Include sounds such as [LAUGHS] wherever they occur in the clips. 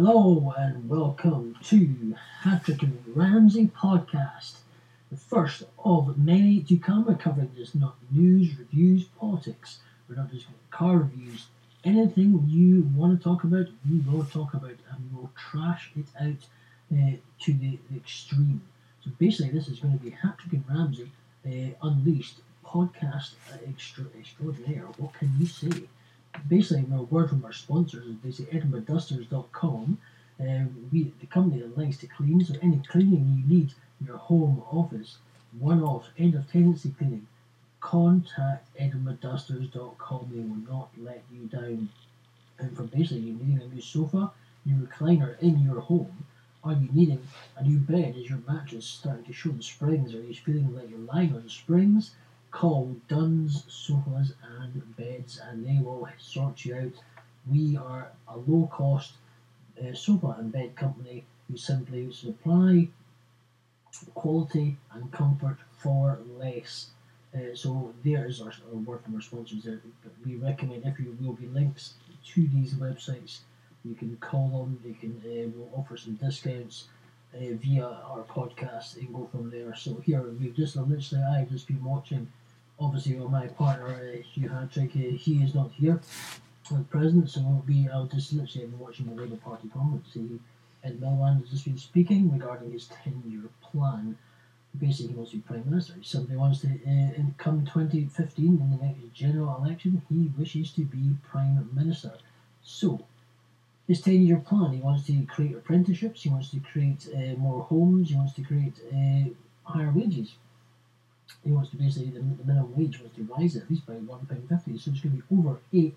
Hello and welcome to Patrick and Ramsey podcast, the first of many to come. We're covering just not news, reviews, politics. We're not just car reviews. Anything you want to talk about, we will talk about and we'll trash it out uh, to the, extreme. So basically, this is going to be Patrick and Ramsey uh, Unleashed podcast uh, extra, extraordinaire. What can you say? Basically, a word from our sponsors is basically EdinburghDusters.com. Um, we, the company that likes to clean, so any cleaning you need in your home office, one off, end of tenancy cleaning, contact EdinburghDusters.com. They will not let you down. And for basically you needing a new sofa, new recliner in your home, are you needing a new bed? Is your mattress starting to show the springs? Are you feeling like you're lying on springs? Call Duns Sofas and Beds and they will sort you out. We are a low cost uh, sofa and bed company who simply supply quality and comfort for less. Uh, so there is our, our word from our sponsors there. But we recommend if you will be links to these websites, you can call them. They can uh, will offer some discounts uh, via our podcast and go from there. So here we've just literally I've just been watching. Obviously, with my partner uh, Hugh Hatrick, uh, he is not here at present, so we'll be. I'll just literally been watching the Labour Party comments. He Ed Miliband has just been speaking regarding his ten-year plan. Basically, he wants to be prime minister. He simply wants to, uh, in come 2015 in the next general election, he wishes to be prime minister. So, his 10 year plan. He wants to create apprenticeships, he wants to create uh, more homes, he wants to create uh, higher wages. He wants to basically, the, the minimum wage wants to rise at least by £1.50, so it's going to be over £8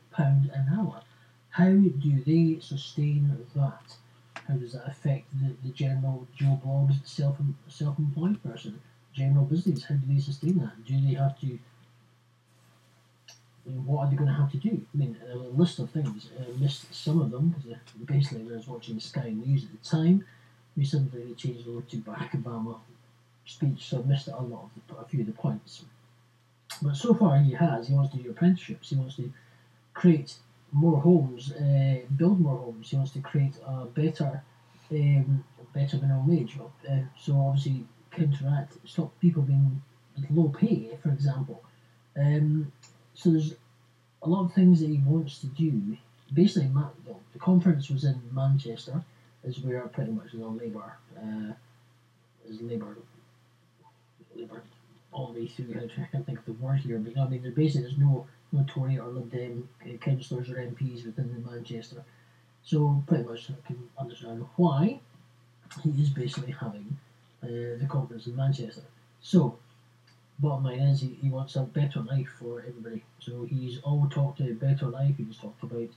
an hour. How do they sustain that? How does that affect the, the general Joe self self employed person? General business, how do they sustain that? Do they have to what are they going to have to do? I mean, a list of things. I missed some of them because basically I was watching Sky News at the time, recently they changed over to Barack Obama speech, so I missed a lot of the, a few of the points. But so far he has. He wants to do apprenticeships. He wants to create more homes, uh, build more homes. He wants to create a better, um, better minimum wage. Uh, so obviously counteract, stop people being low pay, for example. Um, so there's a lot of things that he wants to do. Basically, the conference was in Manchester, is where pretty much the Labour uh, is Labour Labour all the way through. I can't think of the word here, but I mean, there basically there's no no Tory or Lib Dem uh, councillors or MPs within the Manchester. So pretty much I can understand why he is basically having uh, the conference in Manchester. So bottom line is he, he wants a better life for everybody. So he's all talked about better life. He's talked about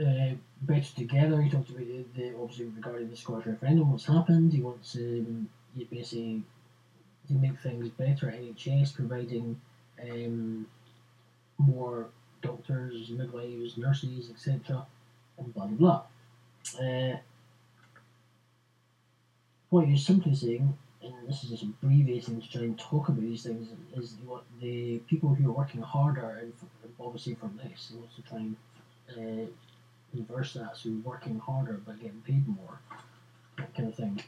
uh, better together. He talked about the, the obviously regarding the Scottish referendum, what's happened. He wants um, basically to make things better at NHS, providing um, more doctors, midwives, nurses, etc. And blah blah blah. Uh, what you're simply saying and this is just abbreviating to try and talk about these things, is what the people who are working harder and obviously for less, he wants to try and uh, reverse that, so working harder but getting paid more, that kind of thing.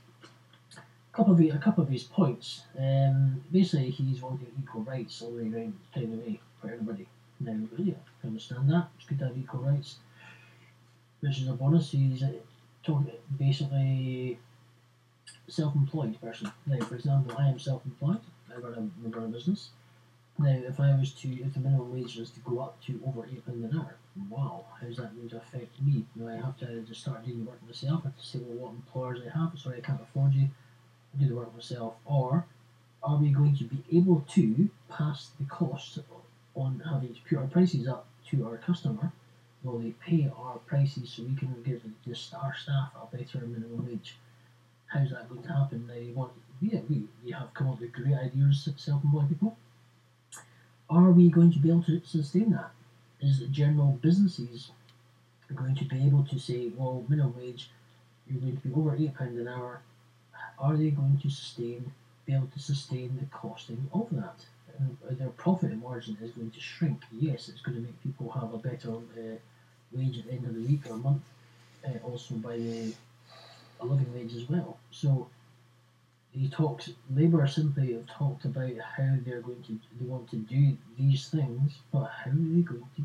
A couple of, a couple of his points. Um, basically, he's wanting equal rights all the way around down for everybody. Now, yeah, I understand that. It's good to have equal rights. This is a bonus. He's uh, talking basically self-employed person. Now, for example, I am self-employed. I run a, I run a business. Now, if I was to, if the minimum wage was to go up to over eight pound an hour, wow, how's that going to affect me? Now, I have to just start doing the work myself. I have to say, well, what employers I have. Sorry, I can't afford you. Do the work myself. Or are we going to be able to pass the cost on having to put our prices up to our customer? Will they pay our prices so we can give our staff a better minimum wage? How's that going to happen? You want, yeah, we, we have come up with great ideas, self-employed people. Are we going to be able to sustain that? Is the general businesses going to be able to say, well, minimum wage, you're going to be over eight pounds an hour. Are they going to sustain, be able to sustain the costing of that? Uh, their profit margin is going to shrink. Yes, it's going to make people have a better uh, wage at the end of the week or month uh, also by the, a living wage as well. So he talks. Labour simply have talked about how they're going to they want to do these things, but how are they going to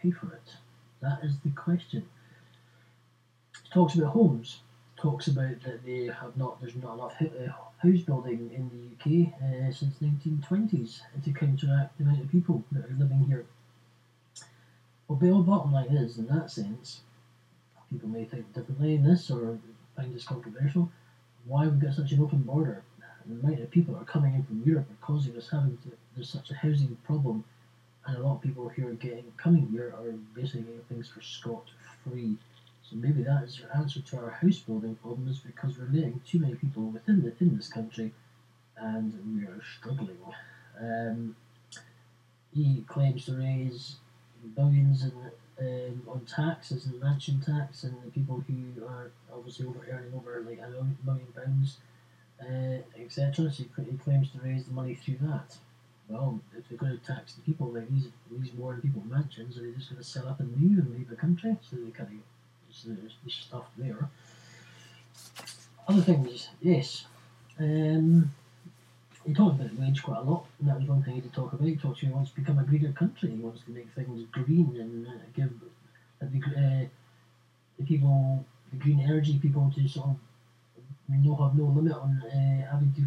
pay for it? That is the question. He talks about homes. Talks about that they have not. There's not enough uh, house building in the UK uh, since 1920s to counteract the amount of people that are living here. Well, the bottom line is, in that sense, people may think differently in this or find this controversial. Why we've got such an open border? The amount of people that are coming in from Europe are causing us having to, there's such a housing problem, and a lot of people who are getting coming here are basically getting things for scot free. So maybe that is your answer to our house building problem is because we're letting too many people within the, in this country, and we are struggling. Um, he claims to raise billions in, um, on taxes and mansion tax, and the people who are obviously over earning over like a million pounds, uh, etc. So he, claims to raise the money through that. Well, if they're going to tax the people, like these these more people mansions, are they just going to sell up and leave and leave the country? So they kind of so there's stuff there. Other things, yes. Um, he talked about wage quite a lot, and that was one thing he did talk about. He talks about he wants to become a greener country. He wants to make things green and uh, give uh, the, uh, the people, the green energy people, to sort of no have no limit on uh, having to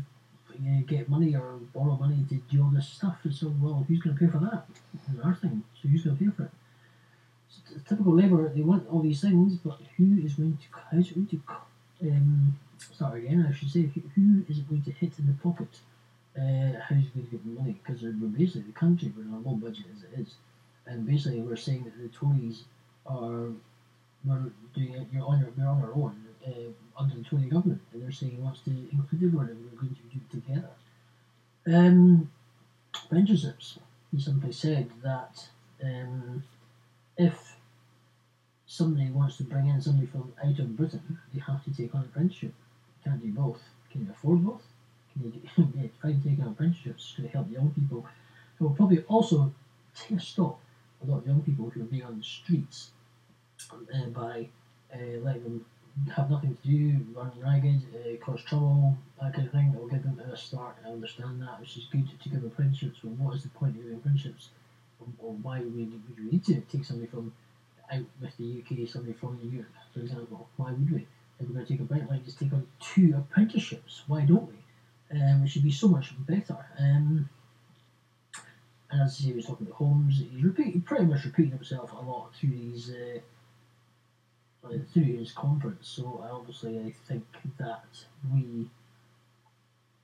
uh, get money or borrow money to do all this stuff. And so, well, who's going to pay for that? It's our thing. So who's going to pay for it? typical Labour, they want all these things, but who is going to, how's it going to, um, start again, I should say, who is it going to hit in the pocket? Uh, how's it going to the money? Because we're basically the country, we're on a low budget as it is. And basically, we're saying that the Tories are, we're doing it, you're on, your, we're on our own uh, under the Tory government, and they're saying he wants to include everyone and we're going to do it together. Um, apprenticeships, he simply said that um, if somebody wants to bring in somebody from out of Britain, they have to take on apprenticeship. Can't do both. Can you afford both? Can [LAUGHS] you try and take on apprenticeships to help young people who will probably also a stop a lot of young people who are being on the streets uh, by uh, letting them have nothing to do, run ragged, uh, cause trouble, that kind of thing. It will give them a start. I understand that, which is good to give apprenticeships. But what is the point of giving apprenticeships? or why would we, need to take somebody from out with the UK, somebody from the Europe, for example? Why would we? If we're going to take a break, why just take on two apprenticeships? Why don't we? Um, it should be so much better. Um, and as he was talking about homes. He's repeat, pretty much repeating himself a lot through these uh, through his conference. So I obviously I think that we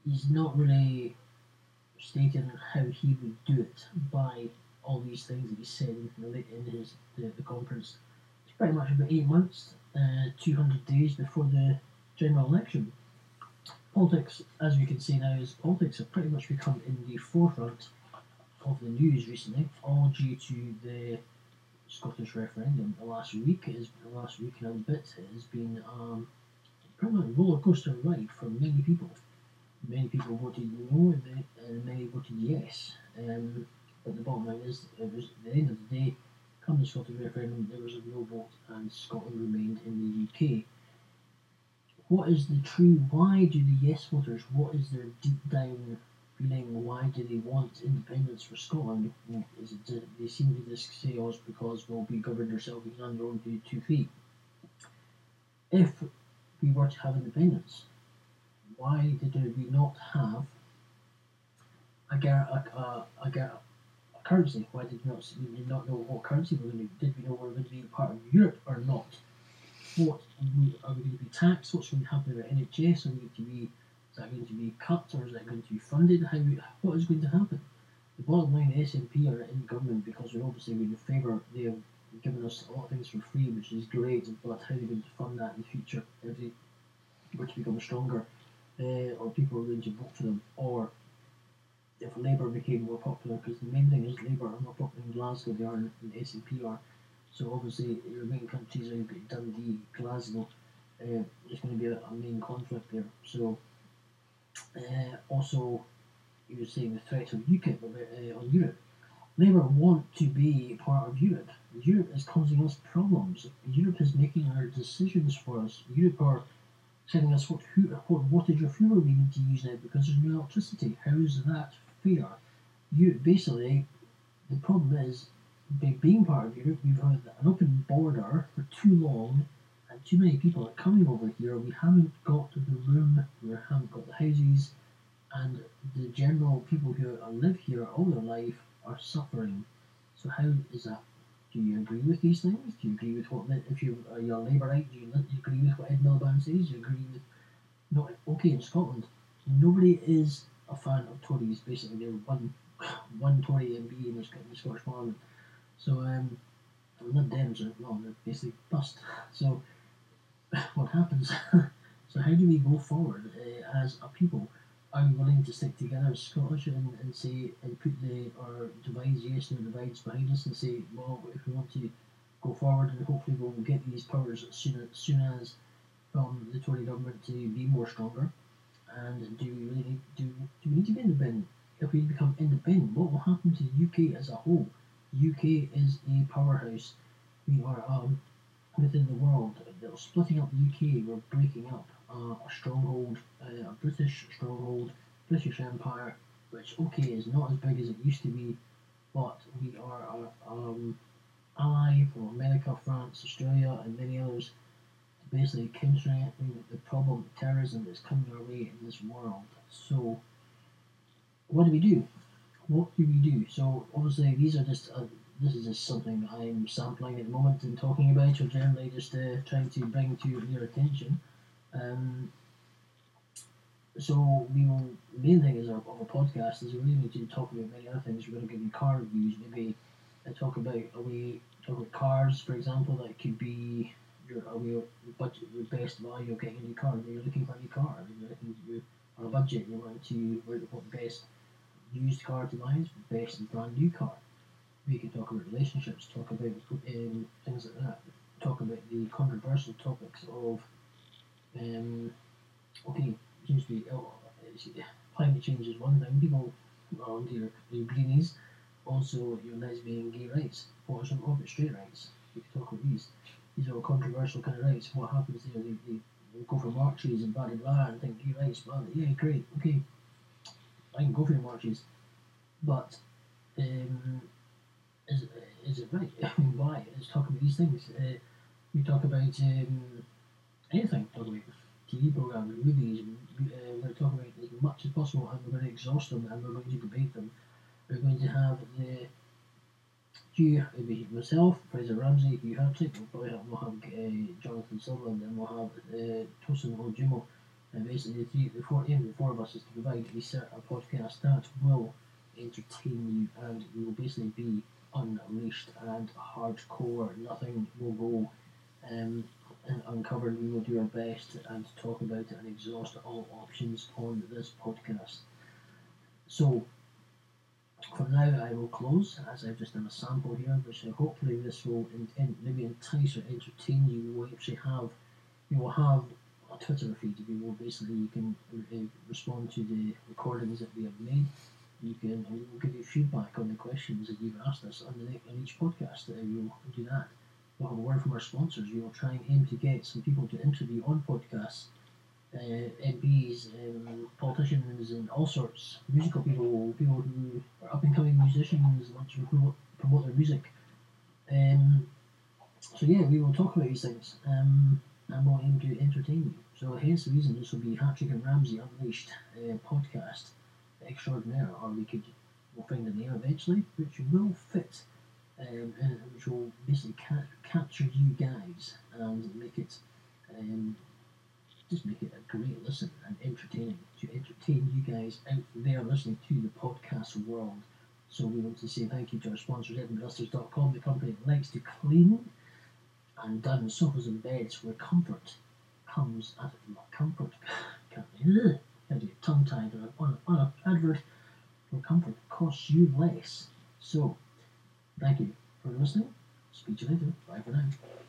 he's not really stating how he would do it by all these things that he said in, his the, the conference. It's pretty much about eight months, uh, 200 days before the general election. Politics, as we can see now, is politics have pretty much become in the forefront of the news recently, all due to the Scottish referendum. The last week is the last week and a bit has been um, pretty much a roller coaster ride for many people. Many people voted no, and many voted yes. Um, but the bottom line is, it was at the end of the day, come the Scottish referendum, there was a no vote, and Scotland remained in the UK. What is the true? Why do the yes voters? What is their deep down feeling? Why do they want independence for Scotland? Is it they seem to just say, "Oh, it's because we'll be governed ourselves on our own two feet." If we were to have independence, why did we not have a, a, a, a, currency. Why did we not, we did not know what currency we were going to Did we know we were going to be part of Europe or not? What are we going to be taxed? What's going to happen with NHS? Are we going to be, is that going to be cut or is that going to be funded? How what is going to happen? The bottom line, the SNP are in government because we're obviously in favour. They have given us a lot of things for free, which is great. But how are they going to fund that in the future if they were to become stronger, uh, or people are going to vote for them, or if Labour became more popular, because the main thing is Labour are more popular in Glasgow they are in, in the SNP are. So obviously, your main countries are Dundee, Glasgow. Uh, there's going to be a, a, main conflict there. So uh, also, you were saying the threat of UKIP uh, on Europe. Labour want to be part of Europe. Europe is causing us problems. Europe is making our decisions for us. Europe are telling us what what wattage of fuel we need to use now because there's no electricity. How is that fair? You basically the problem is by being part of Europe, we've had an open border for too long and too many people are coming over here. We haven't got the room, we haven't got the houses, and the general people who live here all their life are suffering. So how is that? Do you agree with these things? Do you agree with what if you uh, are you a Labourite? Do you, agree with what Ed Miliband says? Do you agree with not, Okay, in Scotland, nobody is a fan of Tories. Basically, they're one [COUGHS] one Tory MP in the Scottish Parliament. So um, not Dems are well, they're basically bust. [LAUGHS] So [LAUGHS] what happens? [LAUGHS] so how do we go forward uh, as a people? Are we willing to stick together as Scottish and, and say and put the or divides yes no divides behind us and say well if we want to go forward and hopefully we'll get these powers as soon as, soon as from the Tory government to be more stronger and do we really need do, do we need to be independent? If we become independent, what will happen to the UK as a whole? UK is a powerhouse. We are um, within the world. Splitting up the UK, we're breaking up uh, a stronghold, uh, a British stronghold, British Empire, which okay is not as big as it used to be, but we are a um, ally from America, France, Australia, and many others to basically countering the problem of terrorism that's coming our way in this world. So, what do we do? What do we do? So, obviously, these are just uh, this is just something I'm sampling at the moment and talking about, or generally just uh, trying to bring to your attention. Um, so we will. The main thing is of, a podcast is we really need to talk about many other things. We're going to give you car reviews, maybe uh, talk about a way talk about cars, for example. That could be your a way budget, your best value of getting a new car. You're looking for a new car, you're looking you're on a budget, you want to what best used car to buy is best brand new car we can talk about relationships, talk about um, things like that, talk about the controversial topics of, um, okay, seems to be oh, climate change is one thing. People are onto your, your greenies, also your lesbian gay rights. What are some of straight rights? We can talk about these. These are all controversial kind of rights. What happens there? They, they, they go for marches and blah blah blah and think gay rights, blah, yeah, great, okay. I can go for your marches, but um, is, is it right? I mean, why? Let's talk about these things. Uh, we talk about um, anything, talk about TV programs, movies, uh, we're going to talk about as much as possible and we're going to exhaust them and we're going to debate them. We're going to have the you, it'll be myself, Fraser Ramsey, Hugh Hartley, we'll probably have, we'll have uh, Jonathan Sutherland and we'll have uh, Tosin Ojumo. And basically, the, the, four, aim the four of us is to provide a certain podcast that will entertain you and will basically be unleashed and hardcore. Nothing will go um, uncovered. We will do our best and talk about it and exhaust all options on this podcast. So, for now, I will close as I've just done a sample here, which hopefully this will in, in, maybe entice or entertain you. We will actually have, you will have a Twitter feed. if You will basically you can uh, respond to the recordings that we have made you can and we will give you feedback on the questions that you've asked us on, the, on each podcast. Uh, we'll do that. We'll have a word from our sponsors. We will try and aim to get some people to interview on podcasts, uh, MPs, um, politicians, and all sorts. Musical people, people who are up and coming musicians, want to promote, promote their music. Um, so yeah, we will talk about these things, um, and we'll aim to entertain you. So hence the reason this will be Hattrick and Ramsey Unleashed uh, podcast extraordinaire, or we could we'll find a name eventually which will fit um, and which will basically ca- capture you guys and make it um, just make it a great listen and entertaining to entertain you guys out there listening to the podcast world. So we want to say thank you to our sponsors, EdinburghDusters.com, the company that likes to clean and done sofas and beds where comfort comes at more comfort. Can't, had to get tongue tied on, on an advert for comfort costs you less. So, thank you for listening. Speak to you later. Bye for now.